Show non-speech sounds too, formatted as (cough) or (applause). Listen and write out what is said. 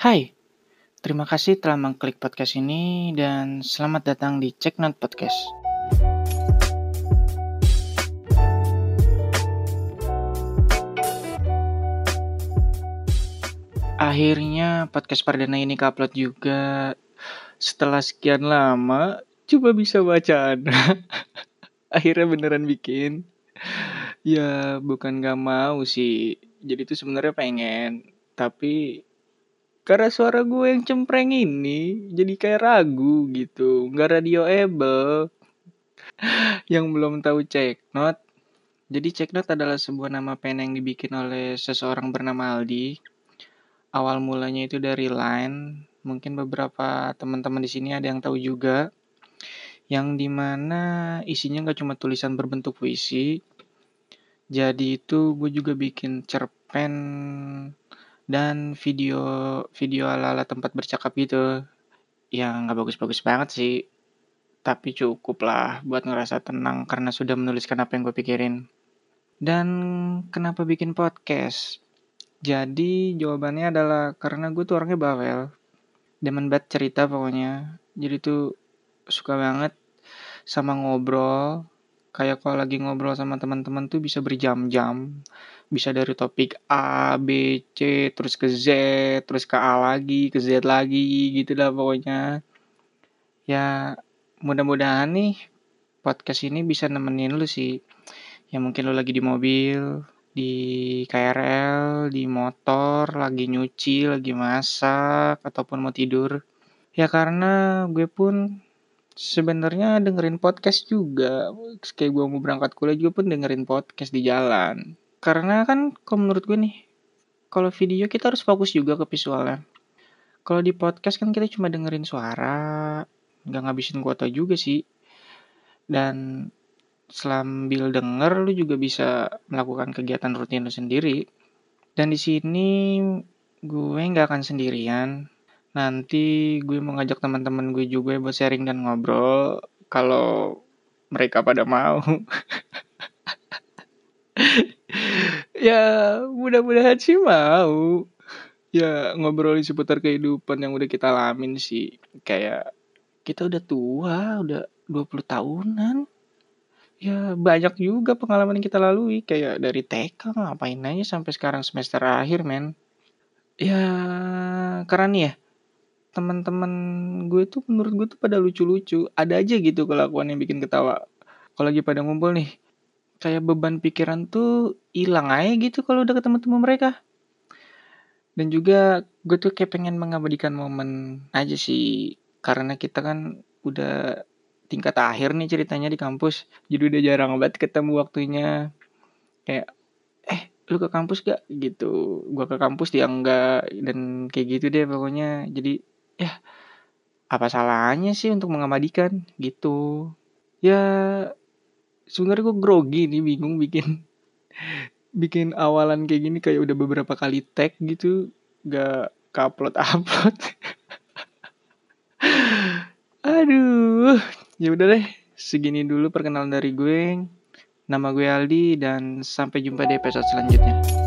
Hai, terima kasih telah mengklik podcast ini dan selamat datang di Check Not Podcast. Akhirnya podcast perdana ini upload juga setelah sekian lama coba bisa bacaan. (laughs) Akhirnya beneran bikin. Ya bukan gak mau sih. Jadi tuh sebenarnya pengen, tapi karena suara gue yang cempreng ini jadi kayak ragu gitu, nggak radioable. (laughs) yang belum tahu cek not. Jadi cek not adalah sebuah nama pen yang dibikin oleh seseorang bernama Aldi awal mulanya itu dari Line. Mungkin beberapa teman-teman di sini ada yang tahu juga. Yang di mana isinya nggak cuma tulisan berbentuk puisi. Jadi itu gue juga bikin cerpen dan video video ala-ala tempat bercakap gitu. Yang nggak bagus-bagus banget sih. Tapi cukup lah buat ngerasa tenang karena sudah menuliskan apa yang gue pikirin. Dan kenapa bikin podcast? Jadi jawabannya adalah karena gue tuh orangnya bawel. Demen banget cerita pokoknya. Jadi tuh suka banget sama ngobrol. Kayak kalau lagi ngobrol sama teman-teman tuh bisa berjam-jam. Bisa dari topik A, B, C, terus ke Z, terus ke A lagi, ke Z lagi, gitu lah pokoknya. Ya mudah-mudahan nih podcast ini bisa nemenin lu sih. Ya mungkin lu lagi di mobil, di KRL, di motor, lagi nyuci, lagi masak, ataupun mau tidur. Ya karena gue pun sebenarnya dengerin podcast juga. Kayak gue mau berangkat kuliah juga pun dengerin podcast di jalan. Karena kan kalau menurut gue nih, kalau video kita harus fokus juga ke visualnya. Kalau di podcast kan kita cuma dengerin suara, nggak ngabisin kuota juga sih. Dan sambil denger lu juga bisa melakukan kegiatan rutin lu sendiri. Dan di sini gue nggak akan sendirian. Nanti gue mau ngajak teman-teman gue juga buat sharing dan ngobrol kalau mereka pada mau. (laughs) ya mudah-mudahan sih mau. Ya ngobrolin seputar kehidupan yang udah kita alamin sih. Kayak kita udah tua, udah 20 tahunan ya banyak juga pengalaman yang kita lalui kayak dari TK ngapain aja sampai sekarang semester akhir men ya karena ya teman-teman gue tuh menurut gue tuh pada lucu-lucu. Ada aja gitu kelakuan yang bikin ketawa. Kalau lagi pada ngumpul nih kayak beban pikiran tuh hilang aja gitu kalau udah ketemu temu mereka. Dan juga gue tuh kayak pengen mengabadikan momen aja sih. Karena kita kan udah tingkat akhir nih ceritanya di kampus. Jadi udah jarang banget ketemu waktunya. Kayak eh lu ke kampus gak? Gitu. Gua ke kampus dia enggak. Dan kayak gitu deh pokoknya. Jadi ya. Apa salahnya sih untuk mengabadikan? Gitu. Ya sebenarnya gue grogi nih bingung bikin (laughs) bikin awalan kayak gini kayak udah beberapa kali tag gitu gak upload (laughs) upload. Aduh ya udah deh segini dulu perkenalan dari gue. Nama gue Aldi dan sampai jumpa di episode selanjutnya